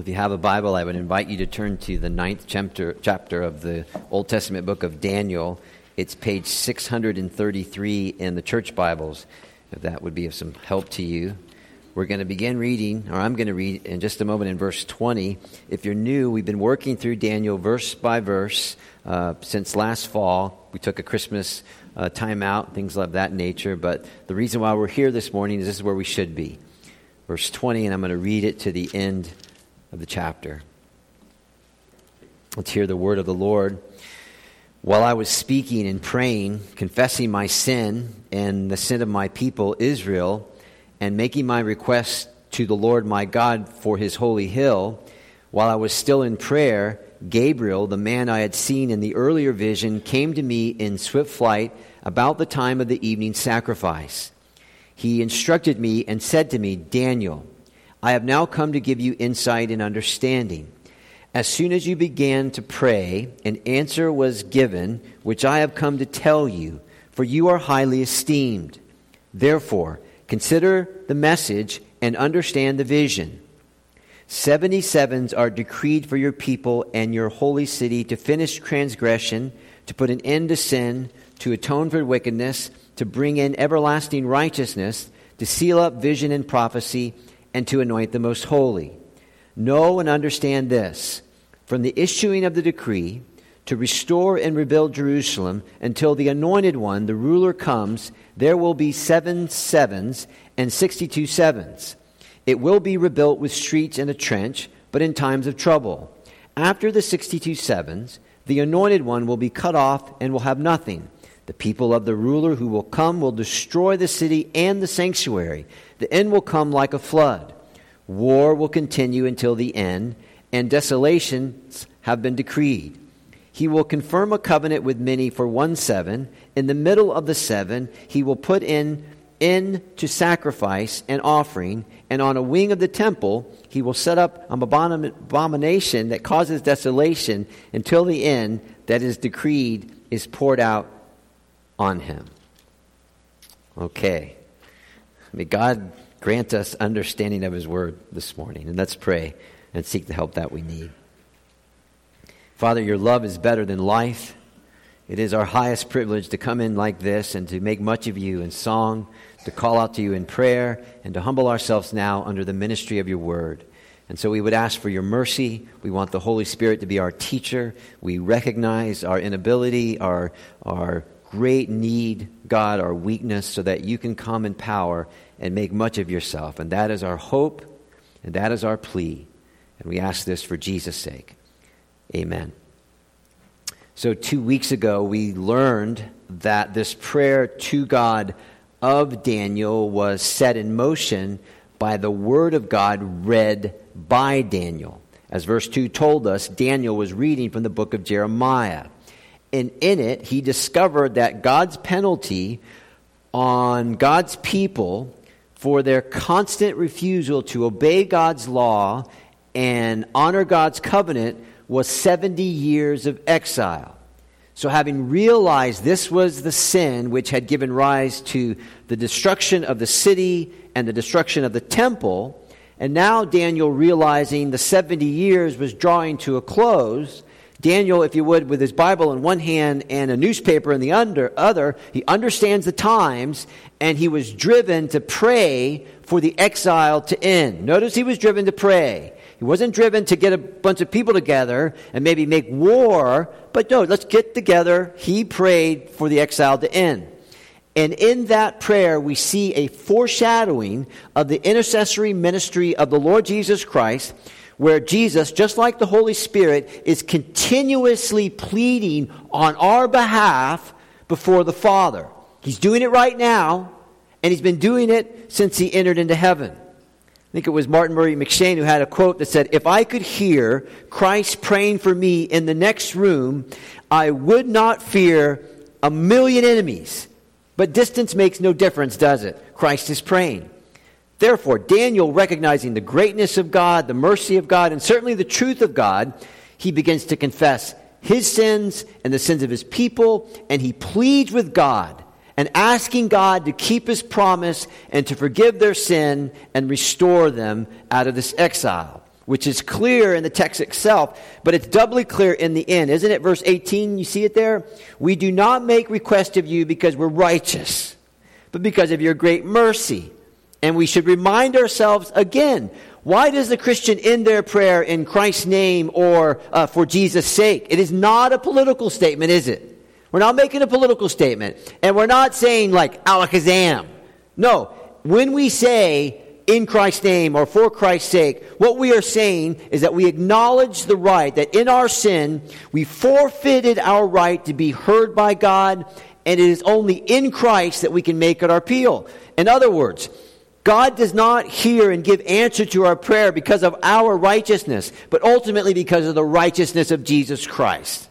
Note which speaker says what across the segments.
Speaker 1: If you have a Bible, I would invite you to turn to the ninth chapter, chapter of the Old Testament book of Daniel. It's page 633 in the church Bibles, if that would be of some help to you. We're going to begin reading, or I'm going to read in just a moment in verse 20. If you're new, we've been working through Daniel verse by verse uh, since last fall. We took a Christmas uh, time out, things of that nature, but the reason why we're here this morning is this is where we should be. Verse 20, and I'm going to read it to the end of the chapter. Let's hear the word of the Lord. While I was speaking and praying, confessing my sin and the sin of my people Israel, and making my request to the Lord my God for his holy hill, while I was still in prayer, Gabriel, the man I had seen in the earlier vision, came to me in swift flight about the time of the evening sacrifice. He instructed me and said to me, Daniel, I have now come to give you insight and understanding. As soon as you began to pray, an answer was given, which I have come to tell you, for you are highly esteemed. Therefore, consider the message and understand the vision. Seventy sevens are decreed for your people and your holy city to finish transgression, to put an end to sin, to atone for wickedness, to bring in everlasting righteousness, to seal up vision and prophecy and to anoint the most holy. Know and understand this from the issuing of the decree to restore and rebuild Jerusalem until the anointed one, the ruler, comes, there will be seven sevens and sixty two sevens. It will be rebuilt with streets and a trench, but in times of trouble. After the sixty two sevens, the anointed one will be cut off and will have nothing. The people of the ruler who will come will destroy the city and the sanctuary. The end will come like a flood. War will continue until the end, and desolations have been decreed. He will confirm a covenant with many for one seven. In the middle of the seven, he will put in in to sacrifice and offering, and on a wing of the temple he will set up an abomination that causes desolation until the end that is decreed is poured out on him. Okay. May God grant us understanding of His Word this morning. And let's pray and seek the help that we need. Father, your love is better than life. It is our highest privilege to come in like this and to make much of you in song, to call out to you in prayer, and to humble ourselves now under the ministry of your word. And so we would ask for your mercy. We want the Holy Spirit to be our teacher. We recognize our inability, our, our great need, God, our weakness, so that you can come in power and make much of yourself. And that is our hope, and that is our plea. And we ask this for Jesus' sake. Amen. So, two weeks ago, we learned that this prayer to God of Daniel was set in motion by the Word of God read by Daniel. As verse 2 told us, Daniel was reading from the book of Jeremiah. And in it, he discovered that God's penalty on God's people for their constant refusal to obey God's law and honor God's covenant was 70 years of exile. So, having realized this was the sin which had given rise to the destruction of the city and the destruction of the temple, and now Daniel realizing the 70 years was drawing to a close, Daniel, if you would, with his Bible in one hand and a newspaper in the under, other, he understands the times and he was driven to pray for the exile to end. Notice he was driven to pray. He wasn't driven to get a bunch of people together and maybe make war, but no, let's get together. He prayed for the exile to end. And in that prayer, we see a foreshadowing of the intercessory ministry of the Lord Jesus Christ where Jesus, just like the Holy Spirit, is continuously pleading on our behalf before the Father. He's doing it right now, and he's been doing it since he entered into heaven. I think it was Martin Murray M'Cheyne who had a quote that said, If I could hear Christ praying for me in the next room, I would not fear a million enemies. But distance makes no difference, does it? Christ is praying. Therefore, Daniel, recognizing the greatness of God, the mercy of God, and certainly the truth of God, he begins to confess his sins and the sins of his people, and he pleads with God and asking God to keep his promise and to forgive their sin and restore them out of this exile. which is clear in the text itself, but it's doubly clear in the end. Isn't it? Verse 18, you see it there? We do not make request of you because we're righteous, but because of your great mercy. And we should remind ourselves again why does the Christian end their prayer in Christ's name or uh, for Jesus' sake? It is not a political statement, is it? We're not making a political statement. And we're not saying like alakazam. No. When we say in Christ's name or for Christ's sake, what we are saying is that we acknowledge the right that in our sin we forfeited our right to be heard by God, and it is only in Christ that we can make our appeal. In other words, God does not hear and give answer to our prayer because of our righteousness, but ultimately because of the righteousness of Jesus Christ.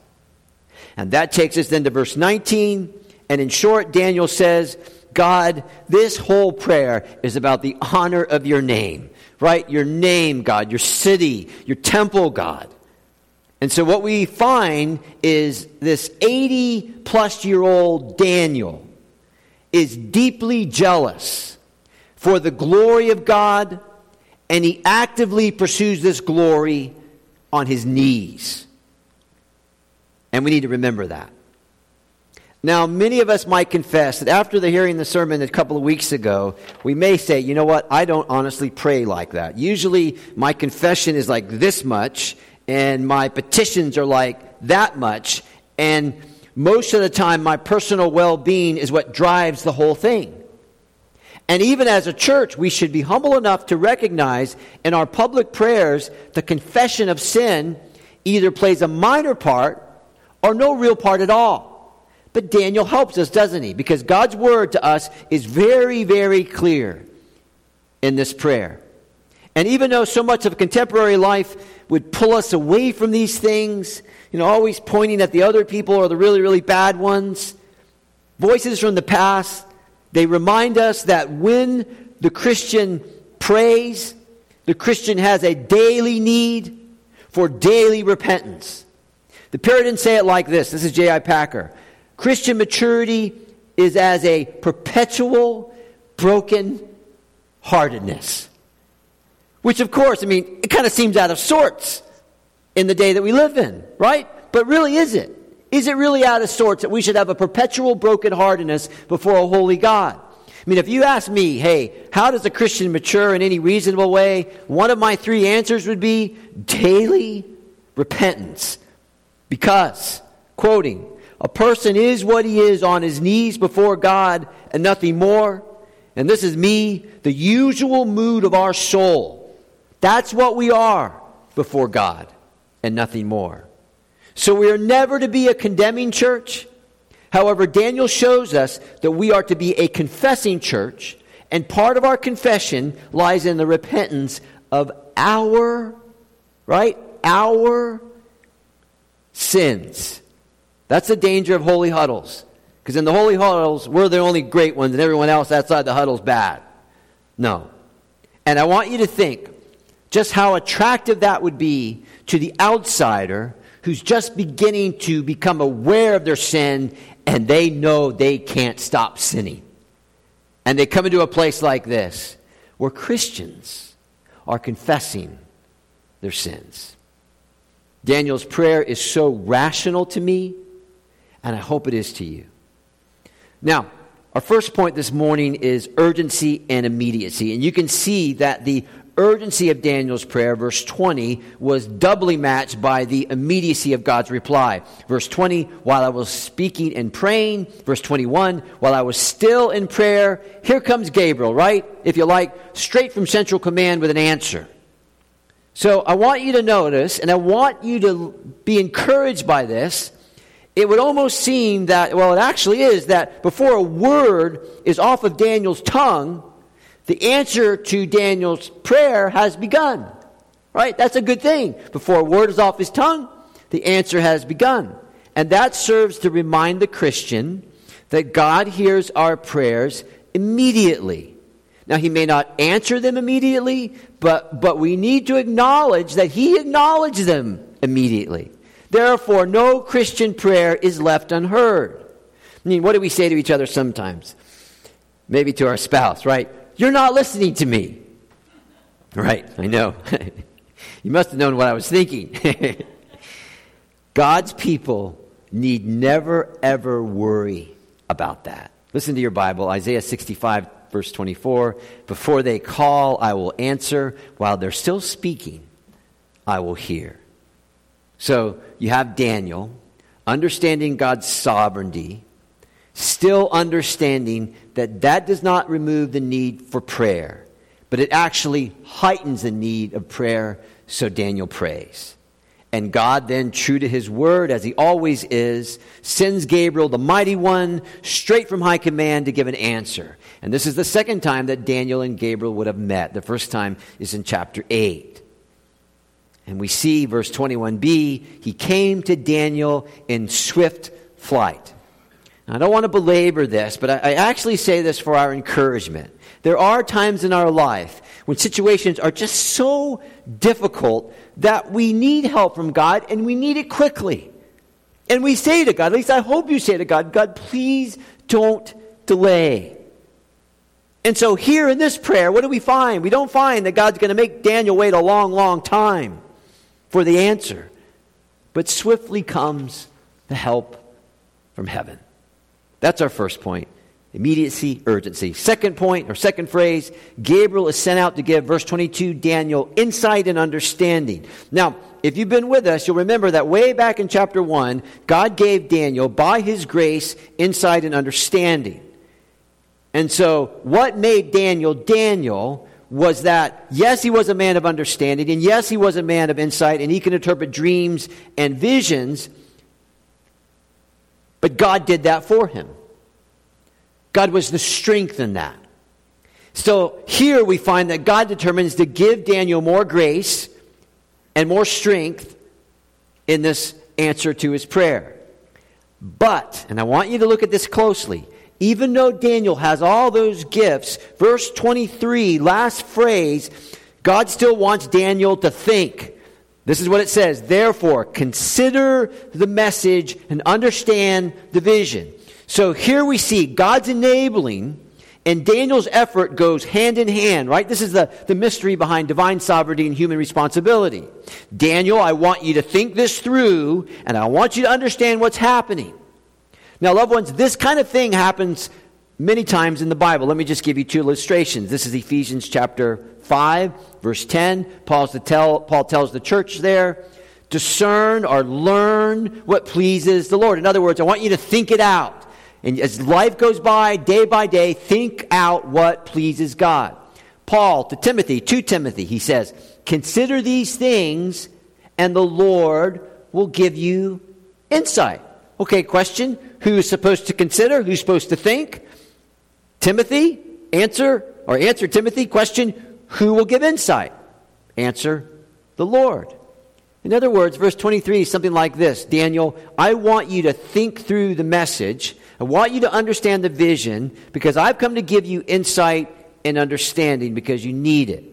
Speaker 1: And that takes us then to verse 19. And in short, Daniel says, God, this whole prayer is about the honor of your name, right? Your name, God, your city, your temple, God. And so what we find is this 80 plus year old Daniel is deeply jealous for the glory of God, and he actively pursues this glory on his knees. And we need to remember that. Now, many of us might confess that after the hearing the sermon a couple of weeks ago, we may say, you know what, I don't honestly pray like that. Usually, my confession is like this much, and my petitions are like that much, and most of the time, my personal well being is what drives the whole thing. And even as a church, we should be humble enough to recognize in our public prayers the confession of sin either plays a minor part or no real part at all. But Daniel helps us, doesn't he? Because God's word to us is very, very clear in this prayer. And even though so much of contemporary life would pull us away from these things, you know, always pointing at the other people or the really, really bad ones, voices from the past they remind us that when the Christian prays, the Christian has a daily need for daily repentance. The Puritans say it like this this is J.I. Packer Christian maturity is as a perpetual broken heartedness. Which, of course, I mean, it kind of seems out of sorts in the day that we live in, right? But really, is it? Is it really out of sorts that we should have a perpetual brokenheartedness before a holy God? I mean, if you ask me, hey, how does a Christian mature in any reasonable way? One of my three answers would be daily repentance. Because, quoting, a person is what he is on his knees before God and nothing more. And this is me, the usual mood of our soul. That's what we are before God and nothing more. So we are never to be a condemning church. However, Daniel shows us that we are to be a confessing church, and part of our confession lies in the repentance of our, right? Our sins. That's the danger of holy huddles. Because in the holy huddles, we're the only great ones, and everyone else outside the huddle's bad. No. And I want you to think just how attractive that would be to the outsider who's just beginning to become aware of their sin and they know they can't stop sinning. And they come into a place like this where Christians are confessing their sins. Daniel's prayer is so rational to me, and I hope it is to you. Now, our first point this morning is urgency and immediacy. And you can see that the urgency of Daniel's prayer, verse 20, was doubly matched by the immediacy of God's reply. Verse 20, while I was speaking and praying. Verse 21, while I was still in prayer, here comes Gabriel, right? If you like, straight from central command with an answer. So I want you to notice, and I want you to be encouraged by this. It would almost seem that, well, it actually is, that before a word is off of Daniel's tongue, the answer to Daniel's prayer has begun. Right? That's a good thing. Before a word is off his tongue, the answer has begun. And that serves to remind the Christian that God hears our prayers immediately. Now, he may not answer them immediately, but, but we need to acknowledge that he acknowledges them immediately. Therefore, no Christian prayer is left unheard. I mean, what do we say to each other sometimes? Maybe to our spouse, right? You're not listening to me. Right, I know. You must have known what I was thinking. God's people need never, ever worry about that. Listen to your Bible, Isaiah 65, verse 24. Before they call, I will answer. While they're still speaking, I will hear. So you have Daniel understanding God's sovereignty, still understanding that that does not remove the need for prayer, but it actually heightens the need of prayer. So Daniel prays. And God, then, true to his word, as he always is, sends Gabriel, the mighty one, straight from high command to give an answer. And this is the second time that Daniel and Gabriel would have met. The first time is in chapter 8. And we see, verse 21b, he came to Daniel in swift flight. I don't want to belabor this, but I actually say this for our encouragement. There are times in our life when situations are just so difficult that we need help from God and we need it quickly. And we say to God, at least I hope you say to God, God, please don't delay. And so here in this prayer, what do we find? We don't find that God's going to make Daniel wait a long, long time for the answer. But swiftly comes the help from heaven. That's our first point. Immediacy, urgency. Second point, or second phrase, Gabriel is sent out to give, verse 22, Daniel insight and understanding. Now, if you've been with us, you'll remember that way back in chapter 1, God gave Daniel, by his grace, insight and understanding. And so, what made Daniel Daniel was that, yes, he was a man of understanding, and yes, he was a man of insight, and he can interpret dreams and visions, but God did that for him. God was the strength in that. So here we find that God determines to give Daniel more grace and more strength in this answer to his prayer. But, and I want you to look at this closely, even though Daniel has all those gifts, verse 23, last phrase, God still wants Daniel to think. This is what it says. Therefore, consider the message and understand the vision. So here we see God's enabling and Daniel's effort goes hand in hand, right? This is the, the mystery behind divine sovereignty and human responsibility. Daniel, I want you to think this through and I want you to understand what's happening. Now, loved ones, this kind of thing happens many times in the Bible. Let me just give you two illustrations. This is Ephesians chapter 5, verse 10. Paul's to tell, Paul tells the church there, discern or learn what pleases the Lord. In other words, I want you to think it out. And as life goes by, day by day, think out what pleases God. Paul to Timothy, to Timothy, he says, Consider these things, and the Lord will give you insight. Okay, question Who's supposed to consider? Who's supposed to think? Timothy? Answer, or answer Timothy. Question Who will give insight? Answer the Lord. In other words, verse 23 is something like this Daniel, I want you to think through the message I want you to understand the vision because I've come to give you insight and understanding because you need it.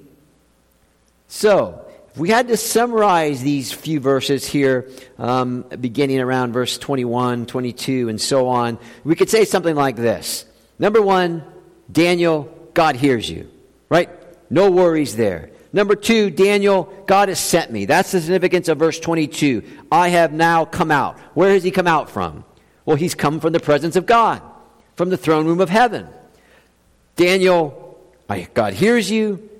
Speaker 1: So, if we had to summarize these few verses here, um, beginning around verse 21, 22, and so on, we could say something like this. Number one, Daniel, God hears you, right? No worries there. Number two, Daniel, God has sent me. That's the significance of verse 22. I have now come out. Where has he come out from? Well, he's come from the presence of God, from the throne room of heaven. Daniel, God hears you.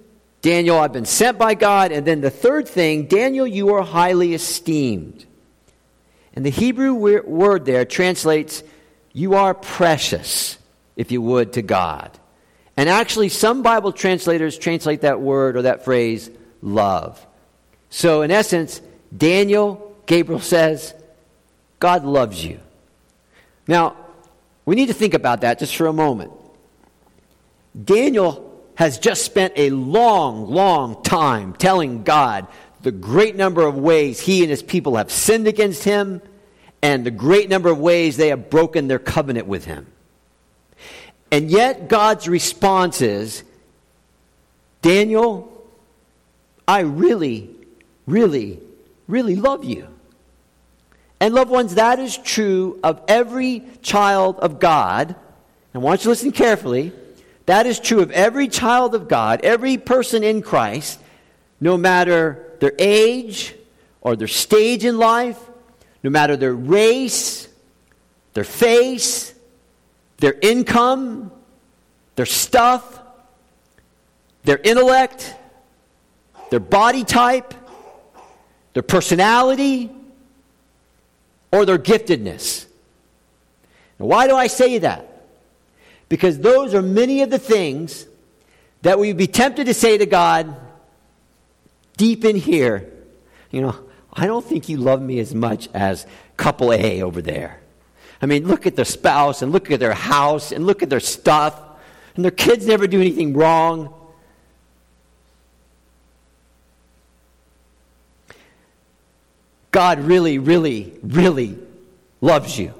Speaker 1: Daniel, I've been sent by God. And then the third thing, Daniel, you are highly esteemed. And the Hebrew word there translates, you are precious, if you would, to God. And actually, some Bible translators translate that word or that phrase, love. So, in essence, Daniel, Gabriel says, God loves you. Now, we need to think about that just for a moment. Daniel has just spent a long, long time telling God the great number of ways he and his people have sinned against him and the great number of ways they have broken their covenant with him. And yet, God's response is Daniel, I really, really, really love you. And loved ones, that is true of every child of God. And I want you to listen carefully. That is true of every child of God, every person in Christ, no matter their age or their stage in life, no matter their race, their face, their income, their stuff, their intellect, their body type, their personality, or their giftedness. Now, why do I say that? Because those are many of the things that we'd be tempted to say to God deep in here, you know, I don't think you love me as much as couple A over there. I mean, look at their spouse and look at their house and look at their stuff, and their kids never do anything wrong. God really, really, really loves you.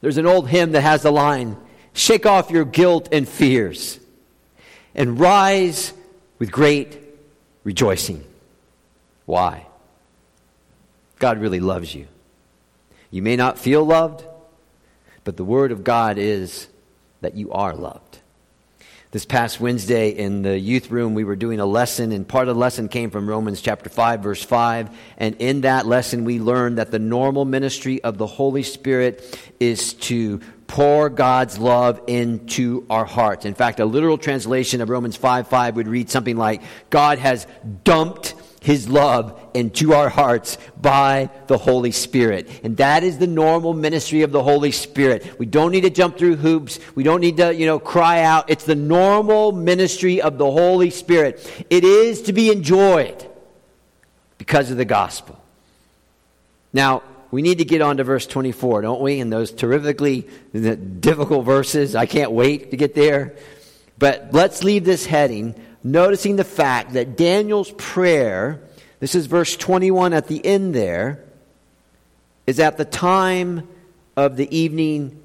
Speaker 1: There's an old hymn that has the line Shake off your guilt and fears and rise with great rejoicing. Why? God really loves you. You may not feel loved, but the Word of God is that you are loved. This past Wednesday in the youth room, we were doing a lesson, and part of the lesson came from Romans chapter 5, verse 5. And in that lesson, we learned that the normal ministry of the Holy Spirit is to pour God's love into our hearts. In fact, a literal translation of Romans 5 5 would read something like God has dumped his love into our hearts by the Holy Spirit. And that is the normal ministry of the Holy Spirit. We don't need to jump through hoops. We don't need to, you know, cry out. It's the normal ministry of the Holy Spirit. It is to be enjoyed because of the gospel. Now, we need to get on to verse 24, don't we? And those terrifically difficult verses. I can't wait to get there. But let's leave this heading noticing the fact that Daniel's prayer, this is verse 21 at the end there, is at the time of the evening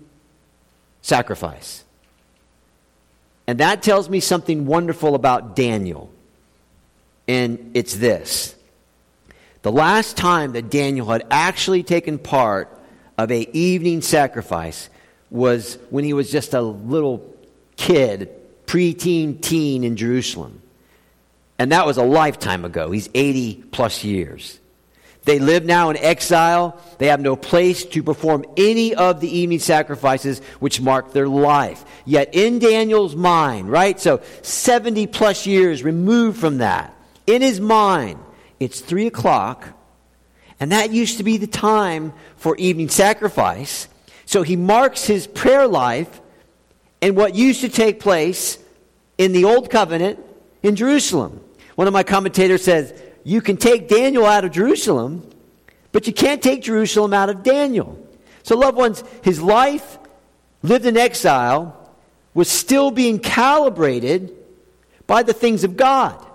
Speaker 1: sacrifice. And that tells me something wonderful about Daniel. And it's this. The last time that Daniel had actually taken part of a evening sacrifice was when he was just a little kid preteen teen in Jerusalem. And that was a lifetime ago. He's 80 plus years. They live now in exile. They have no place to perform any of the evening sacrifices which mark their life. Yet in Daniel's mind, right? So 70 plus years removed from that, in his mind, it's 3 o'clock, and that used to be the time for evening sacrifice. So he marks his prayer life and what used to take place in the Old Covenant in Jerusalem. One of my commentators says, You can take Daniel out of Jerusalem, but you can't take Jerusalem out of Daniel. So, loved ones, his life lived in exile was still being calibrated by the things of God.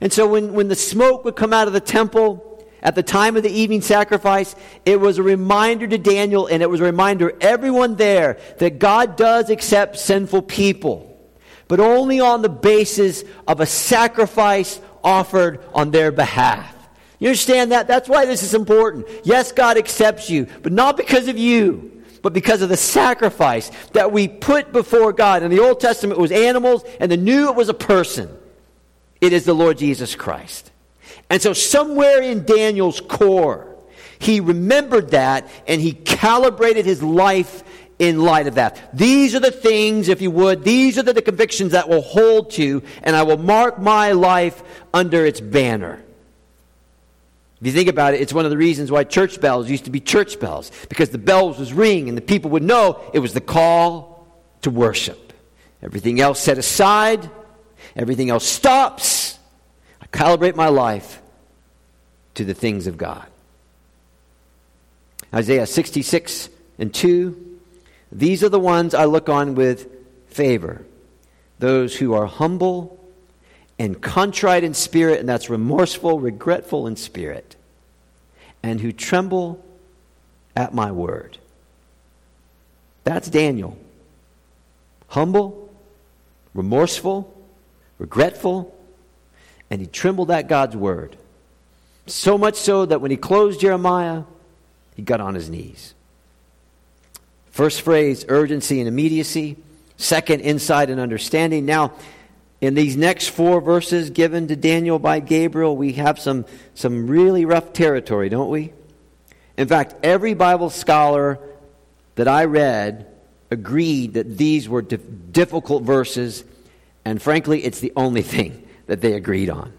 Speaker 1: And so, when, when the smoke would come out of the temple, at the time of the evening sacrifice, it was a reminder to Daniel and it was a reminder everyone there that God does accept sinful people but only on the basis of a sacrifice offered on their behalf. You understand that? That's why this is important. Yes, God accepts you, but not because of you, but because of the sacrifice that we put before God. In the Old Testament, it was animals, and the New, it was a person. It is the Lord Jesus Christ. And so, somewhere in Daniel's core, he remembered that and he calibrated his life in light of that. These are the things, if you would, these are the, the convictions that will hold to, and I will mark my life under its banner. If you think about it, it's one of the reasons why church bells used to be church bells, because the bells was ring and the people would know it was the call to worship. Everything else set aside, everything else stops. I calibrate my life to the things of God. Isaiah 66 and 2 these are the ones I look on with favor. Those who are humble and contrite in spirit, and that's remorseful, regretful in spirit, and who tremble at my word. That's Daniel. Humble, remorseful, regretful, and he trembled at God's word. So much so that when he closed Jeremiah, he got on his knees. First phrase, urgency and immediacy. Second, insight and understanding. Now, in these next four verses given to Daniel by Gabriel, we have some, some really rough territory, don't we? In fact, every Bible scholar that I read agreed that these were difficult verses, and frankly, it's the only thing that they agreed on.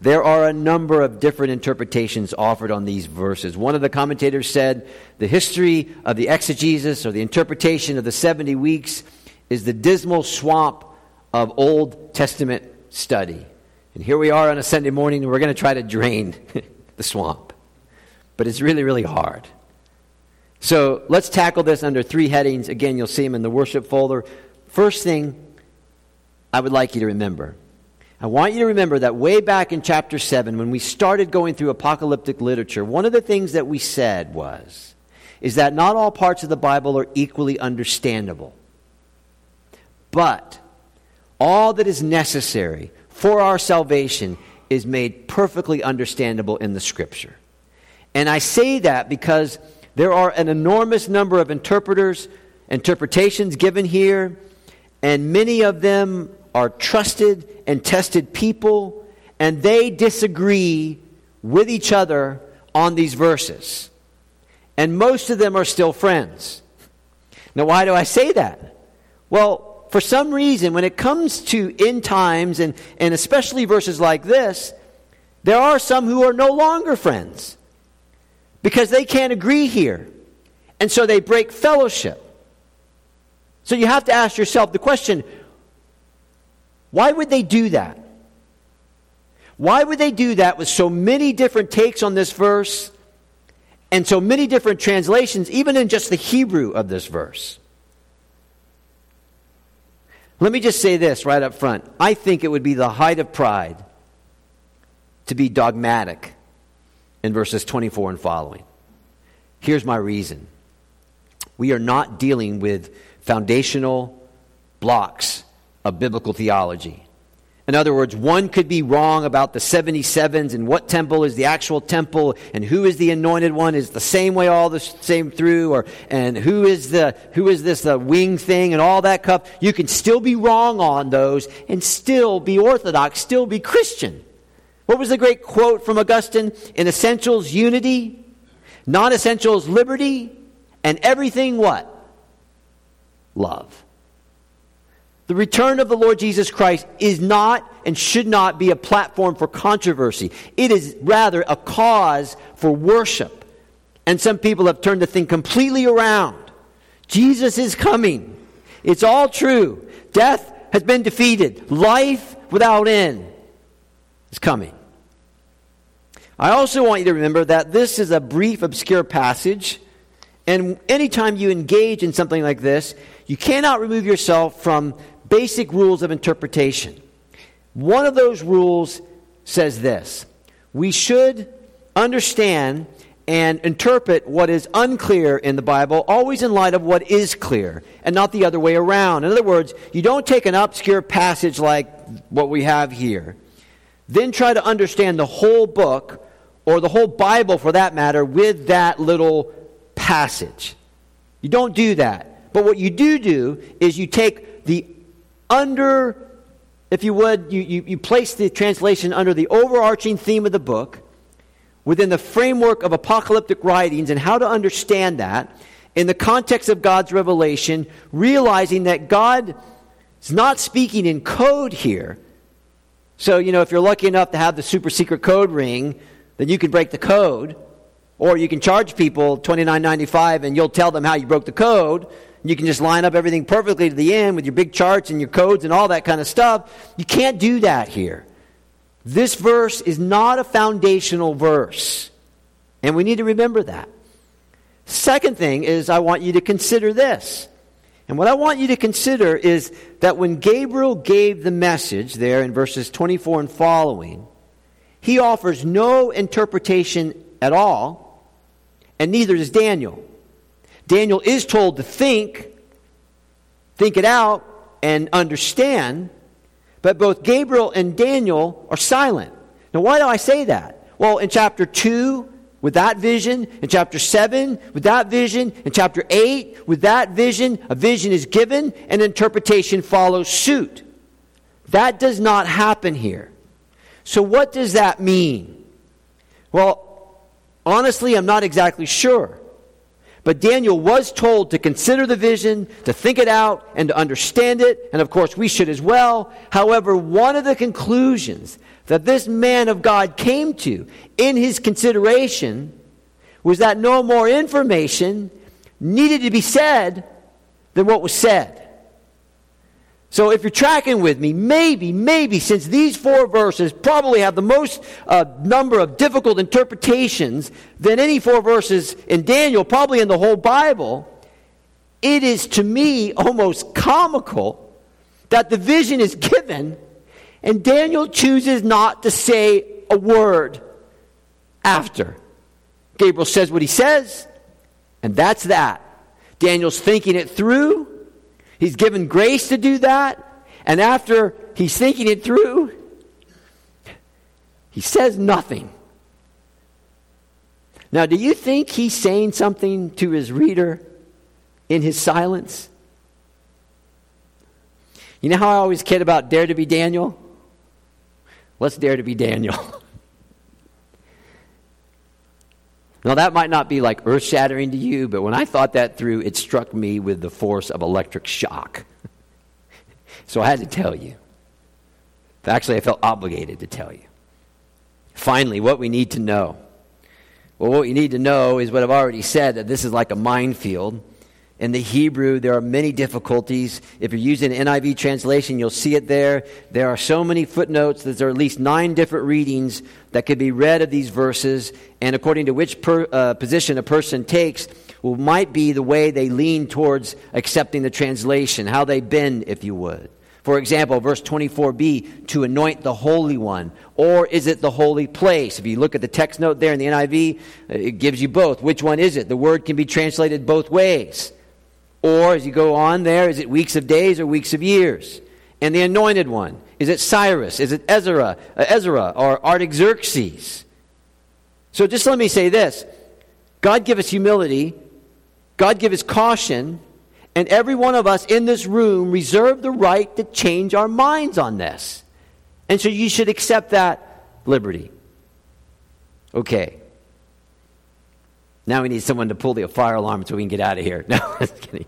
Speaker 1: There are a number of different interpretations offered on these verses. One of the commentators said the history of the exegesis or the interpretation of the 70 weeks is the dismal swamp of Old Testament study. And here we are on a Sunday morning, and we're going to try to drain the swamp. But it's really, really hard. So let's tackle this under three headings. Again, you'll see them in the worship folder. First thing I would like you to remember I want you to remember that way back in chapter 7, when we started going through apocalyptic literature, one of the things that we said was, is that not all parts of the Bible are equally understandable. But all that is necessary for our salvation is made perfectly understandable in the Scripture. And I say that because there are an enormous number of interpreters, interpretations given here, and many of them are trusted and tested people, and they disagree with each other on these verses. And most of them are still friends. Now, why do I say that? Well, for some reason, when it comes to end times, and, and especially verses like this, there are some who are no longer friends because they can't agree here. And so they break fellowship. So you have to ask yourself the question why would they do that? Why would they do that with so many different takes on this verse and so many different translations, even in just the Hebrew of this verse? Let me just say this right up front. I think it would be the height of pride to be dogmatic in verses 24 and following. Here's my reason we are not dealing with foundational blocks of biblical theology. In other words, one could be wrong about the 77s and what temple is the actual temple and who is the anointed one is the same way all the same through or and who is the who is this the wing thing and all that cup. You can still be wrong on those and still be orthodox, still be Christian. What was the great quote from Augustine? In essentials unity, non-essentials liberty, and everything what? Love. The return of the Lord Jesus Christ is not and should not be a platform for controversy. It is rather a cause for worship. And some people have turned the thing completely around. Jesus is coming. It's all true. Death has been defeated. Life without end is coming. I also want you to remember that this is a brief, obscure passage. And anytime you engage in something like this, you cannot remove yourself from basic rules of interpretation. One of those rules says this We should understand and interpret what is unclear in the Bible always in light of what is clear and not the other way around. In other words, you don't take an obscure passage like what we have here, then try to understand the whole book or the whole Bible for that matter with that little passage. You don't do that. But what you do do is you take the under, if you would, you, you, you place the translation under the overarching theme of the book within the framework of apocalyptic writings and how to understand that in the context of God's revelation, realizing that God is not speaking in code here. So, you know, if you're lucky enough to have the super secret code ring, then you can break the code. Or you can charge people $29.95 and you'll tell them how you broke the code. You can just line up everything perfectly to the end with your big charts and your codes and all that kind of stuff. You can't do that here. This verse is not a foundational verse. And we need to remember that. Second thing is, I want you to consider this. And what I want you to consider is that when Gabriel gave the message there in verses 24 and following, he offers no interpretation at all, and neither does Daniel. Daniel is told to think, think it out, and understand, but both Gabriel and Daniel are silent. Now, why do I say that? Well, in chapter 2, with that vision, in chapter 7, with that vision, in chapter 8, with that vision, a vision is given and interpretation follows suit. That does not happen here. So, what does that mean? Well, honestly, I'm not exactly sure. But Daniel was told to consider the vision, to think it out, and to understand it. And of course, we should as well. However, one of the conclusions that this man of God came to in his consideration was that no more information needed to be said than what was said. So, if you're tracking with me, maybe, maybe, since these four verses probably have the most uh, number of difficult interpretations than any four verses in Daniel, probably in the whole Bible, it is to me almost comical that the vision is given and Daniel chooses not to say a word after. Gabriel says what he says, and that's that. Daniel's thinking it through. He's given grace to do that. And after he's thinking it through, he says nothing. Now, do you think he's saying something to his reader in his silence? You know how I always kid about Dare to be Daniel? Let's dare to be Daniel. now, that might not be like earth shattering to you, but when I thought that through, it struck me with the force of electric shock. so I had to tell you. Actually, I felt obligated to tell you. Finally, what we need to know. Well, what you need to know is what I've already said that this is like a minefield. In the Hebrew, there are many difficulties. If you're using NIV translation, you'll see it there. There are so many footnotes that there are at least nine different readings that could be read of these verses, and according to which per, uh, position a person takes, well, might be the way they lean towards accepting the translation, how they bend, if you would. For example, verse 24b, to anoint the Holy One. Or is it the holy place? If you look at the text note there in the NIV, it gives you both. Which one is it? The word can be translated both ways. Or as you go on there, is it weeks of days or weeks of years? And the anointed one, is it Cyrus? Is it Ezra, uh, Ezra or Artaxerxes? So just let me say this God give us humility, God give us caution, and every one of us in this room reserve the right to change our minds on this. And so you should accept that liberty. Okay. Now we need someone to pull the fire alarm so we can get out of here. No, just kidding.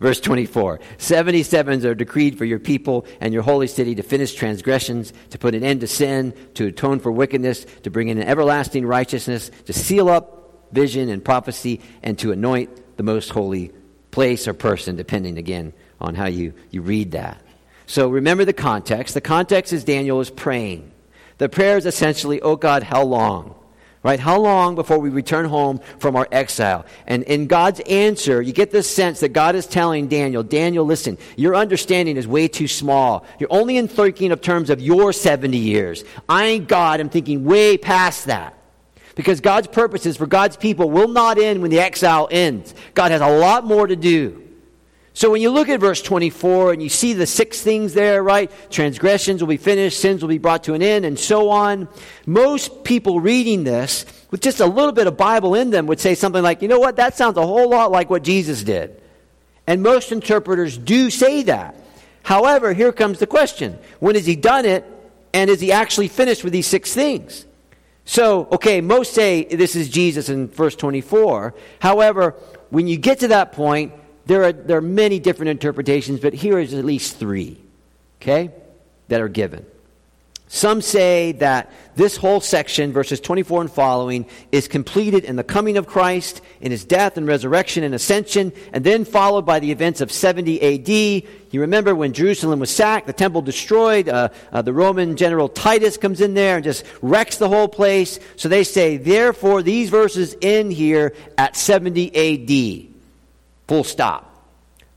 Speaker 1: Verse 24 77s are decreed for your people and your holy city to finish transgressions, to put an end to sin, to atone for wickedness, to bring in an everlasting righteousness, to seal up vision and prophecy, and to anoint the most holy place or person, depending again on how you, you read that. So remember the context. The context is Daniel is praying. The prayer is essentially, Oh God, how long? Right? How long before we return home from our exile? And in God's answer, you get this sense that God is telling Daniel, Daniel, listen, your understanding is way too small. You're only in thinking of terms of your 70 years. I ain't God. I'm thinking way past that. Because God's purposes for God's people will not end when the exile ends. God has a lot more to do. So when you look at verse 24 and you see the six things there, right? Transgressions will be finished, sins will be brought to an end, and so on. Most people reading this with just a little bit of Bible in them would say something like, you know what? That sounds a whole lot like what Jesus did. And most interpreters do say that. However, here comes the question. When has he done it? And is he actually finished with these six things? So, okay, most say this is Jesus in verse 24. However, when you get to that point, there are, there are many different interpretations, but here is at least three, okay, that are given. Some say that this whole section, verses 24 and following, is completed in the coming of Christ, in his death and resurrection and ascension, and then followed by the events of 70 AD. You remember when Jerusalem was sacked, the temple destroyed, uh, uh, the Roman general Titus comes in there and just wrecks the whole place. So they say, therefore, these verses end here at 70 AD. Full stop.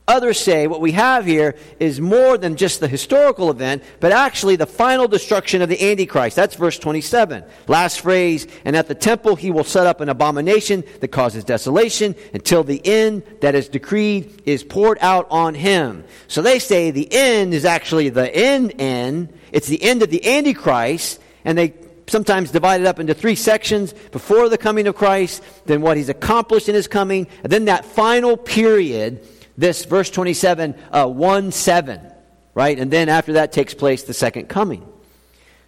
Speaker 1: Others say what we have here is more than just the historical event, but actually the final destruction of the Antichrist. That's verse 27. Last phrase, and at the temple he will set up an abomination that causes desolation until the end that is decreed is poured out on him. So they say the end is actually the end end. It's the end of the Antichrist, and they sometimes divided up into three sections before the coming of Christ, then what he's accomplished in his coming, and then that final period, this verse 27, uh, 1 7. right? And then after that takes place the second coming.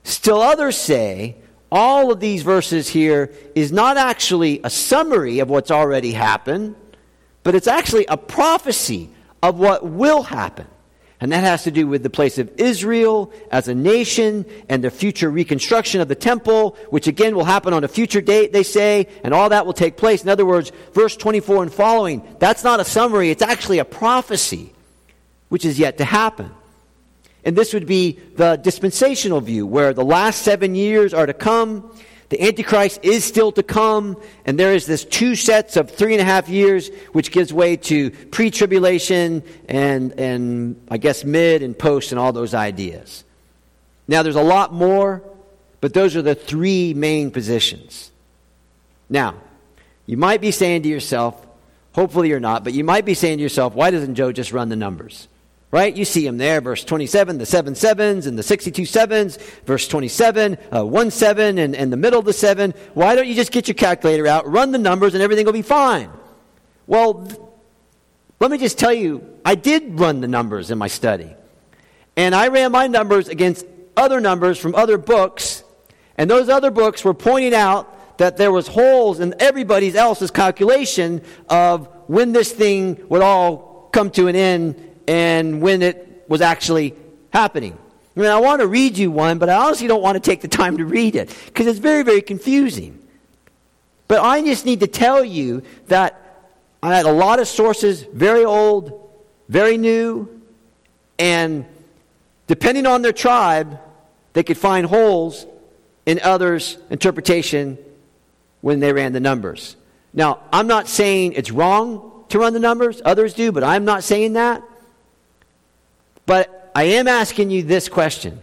Speaker 1: Still others say all of these verses here is not actually a summary of what's already happened, but it's actually a prophecy of what will happen. And that has to do with the place of Israel as a nation and the future reconstruction of the temple, which again will happen on a future date, they say, and all that will take place. In other words, verse 24 and following, that's not a summary, it's actually a prophecy, which is yet to happen. And this would be the dispensational view, where the last seven years are to come. The Antichrist is still to come, and there is this two sets of three and a half years, which gives way to pre tribulation and, and I guess mid and post and all those ideas. Now, there's a lot more, but those are the three main positions. Now, you might be saying to yourself, hopefully you're not, but you might be saying to yourself, why doesn't Joe just run the numbers? Right? You see them there, verse 27, the seven sevens and the 62 sevens, verse 27, uh, one seven and, and the middle of the seven. Why don't you just get your calculator out, run the numbers, and everything will be fine? Well, let me just tell you, I did run the numbers in my study. And I ran my numbers against other numbers from other books, and those other books were pointing out that there was holes in everybody else's calculation of when this thing would all come to an end and when it was actually happening. I mean, I want to read you one, but I honestly don't want to take the time to read it because it's very, very confusing. But I just need to tell you that I had a lot of sources, very old, very new, and depending on their tribe, they could find holes in others' interpretation when they ran the numbers. Now, I'm not saying it's wrong to run the numbers, others do, but I'm not saying that. But I am asking you this question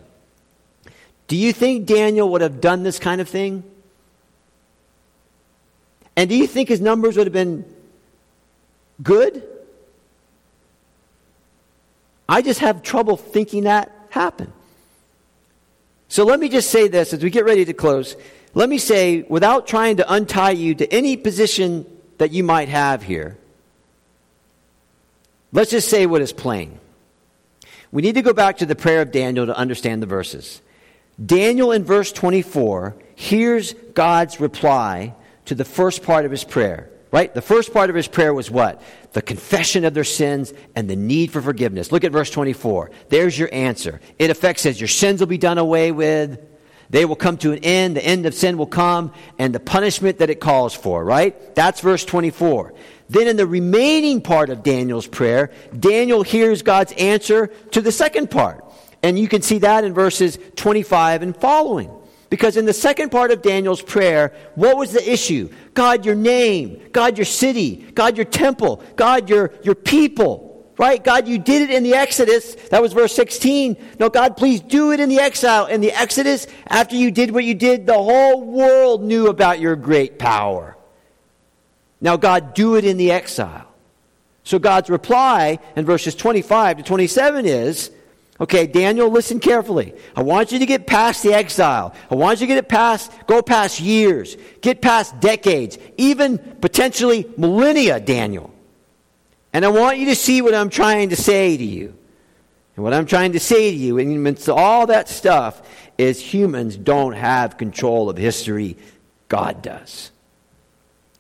Speaker 1: Do you think Daniel would have done this kind of thing? And do you think his numbers would have been good? I just have trouble thinking that happened. So let me just say this as we get ready to close. Let me say, without trying to untie you to any position that you might have here, let's just say what is plain. We need to go back to the prayer of Daniel to understand the verses. Daniel in verse 24 hears God's reply to the first part of his prayer, right? The first part of his prayer was what? The confession of their sins and the need for forgiveness. Look at verse 24. There's your answer. It affects says, Your sins will be done away with. They will come to an end. The end of sin will come and the punishment that it calls for, right? That's verse 24. Then, in the remaining part of Daniel's prayer, Daniel hears God's answer to the second part. And you can see that in verses 25 and following. Because in the second part of Daniel's prayer, what was the issue? God, your name. God, your city. God, your temple. God, your, your people. Right? God, you did it in the Exodus. That was verse 16. No, God, please do it in the exile. In the Exodus, after you did what you did, the whole world knew about your great power. Now, God, do it in the exile. So God's reply in verses 25 to 27 is, okay, Daniel, listen carefully. I want you to get past the exile. I want you to get it past, go past years, get past decades, even potentially millennia, Daniel. And I want you to see what I'm trying to say to you. And what I'm trying to say to you, and all that stuff, is humans don't have control of history. God does.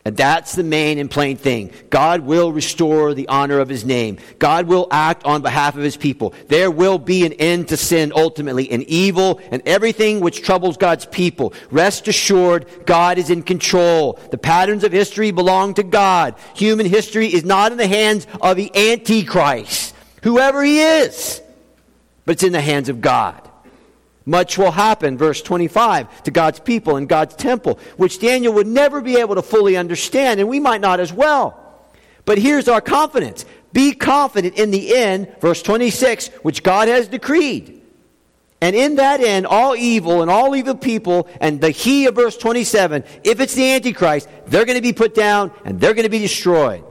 Speaker 1: And that's the main and plain thing. God will restore the honor of his name. God will act on behalf of his people. There will be an end to sin ultimately and evil and everything which troubles God's people. Rest assured, God is in control. The patterns of history belong to God. Human history is not in the hands of the Antichrist, whoever he is, but it's in the hands of God. Much will happen, verse 25, to God's people and God's temple, which Daniel would never be able to fully understand, and we might not as well. But here's our confidence. Be confident in the end, verse 26, which God has decreed. And in that end, all evil and all evil people, and the he of verse 27, if it's the Antichrist, they're going to be put down and they're going to be destroyed.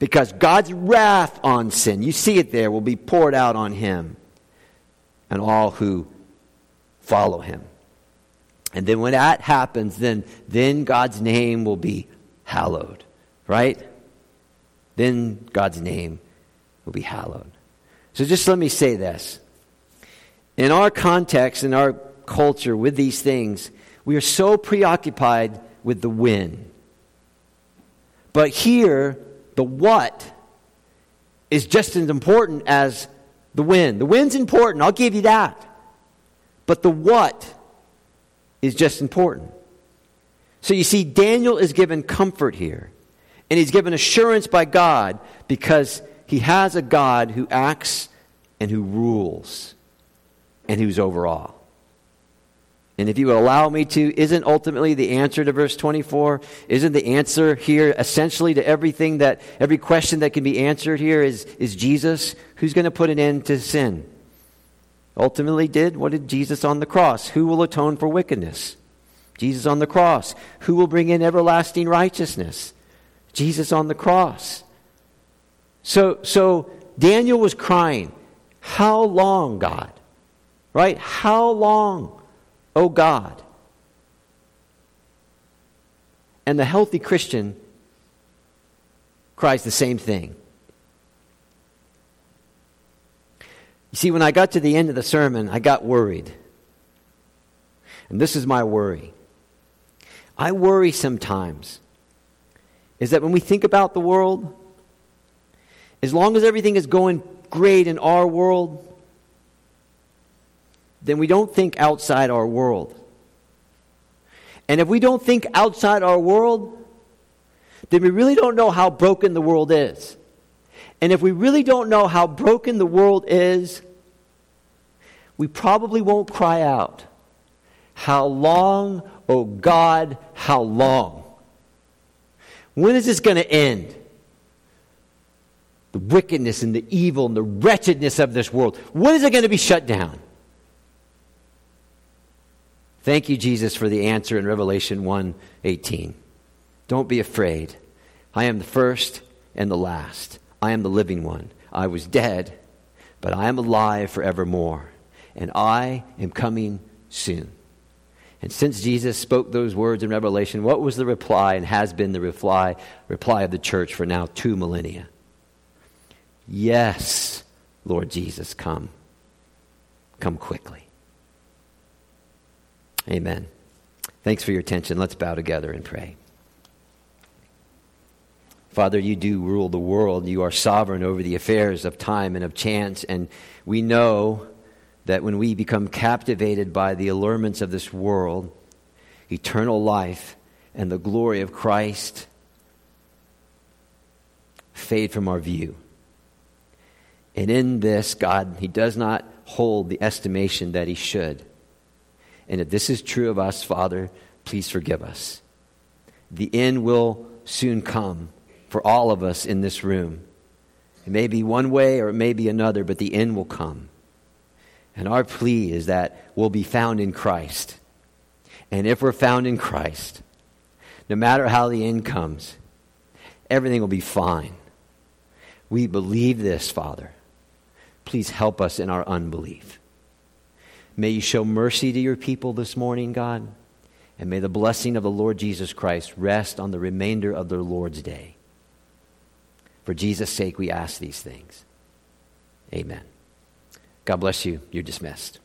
Speaker 1: Because God's wrath on sin, you see it there, will be poured out on him and all who follow him. And then when that happens, then, then God's name will be hallowed, right? Then God's name will be hallowed. So just let me say this. In our context, in our culture, with these things, we are so preoccupied with the when. But here, the what is just as important as the when. The when's important, I'll give you that. But the what is just important. So you see, Daniel is given comfort here. And he's given assurance by God because he has a God who acts and who rules and who's over all. And if you would allow me to, isn't ultimately the answer to verse 24? Isn't the answer here essentially to everything that, every question that can be answered here is, is Jesus? Who's going to put an end to sin? Ultimately, did what did Jesus on the cross? Who will atone for wickedness? Jesus on the cross. Who will bring in everlasting righteousness? Jesus on the cross. So, so Daniel was crying, How long, God? Right? How long, oh God? And the healthy Christian cries the same thing. You see, when I got to the end of the sermon, I got worried. And this is my worry. I worry sometimes is that when we think about the world, as long as everything is going great in our world, then we don't think outside our world. And if we don't think outside our world, then we really don't know how broken the world is. And if we really don't know how broken the world is, we probably won't cry out, How long, oh God, how long? When is this going to end? The wickedness and the evil and the wretchedness of this world. When is it going to be shut down? Thank you, Jesus, for the answer in Revelation 1 18. Don't be afraid. I am the first and the last. I am the living one. I was dead, but I am alive forevermore, and I am coming soon. And since Jesus spoke those words in Revelation, what was the reply and has been the reply, reply of the church for now two millennia? Yes, Lord Jesus, come. Come quickly. Amen. Thanks for your attention. Let's bow together and pray. Father, you do rule the world. You are sovereign over the affairs of time and of chance. And we know that when we become captivated by the allurements of this world, eternal life and the glory of Christ fade from our view. And in this, God, He does not hold the estimation that He should. And if this is true of us, Father, please forgive us. The end will soon come for all of us in this room. It may be one way or it may be another, but the end will come. And our plea is that we'll be found in Christ. And if we're found in Christ, no matter how the end comes, everything will be fine. We believe this, Father. Please help us in our unbelief. May you show mercy to your people this morning, God. And may the blessing of the Lord Jesus Christ rest on the remainder of their Lord's day. For Jesus' sake, we ask these things. Amen. God bless you. You're dismissed.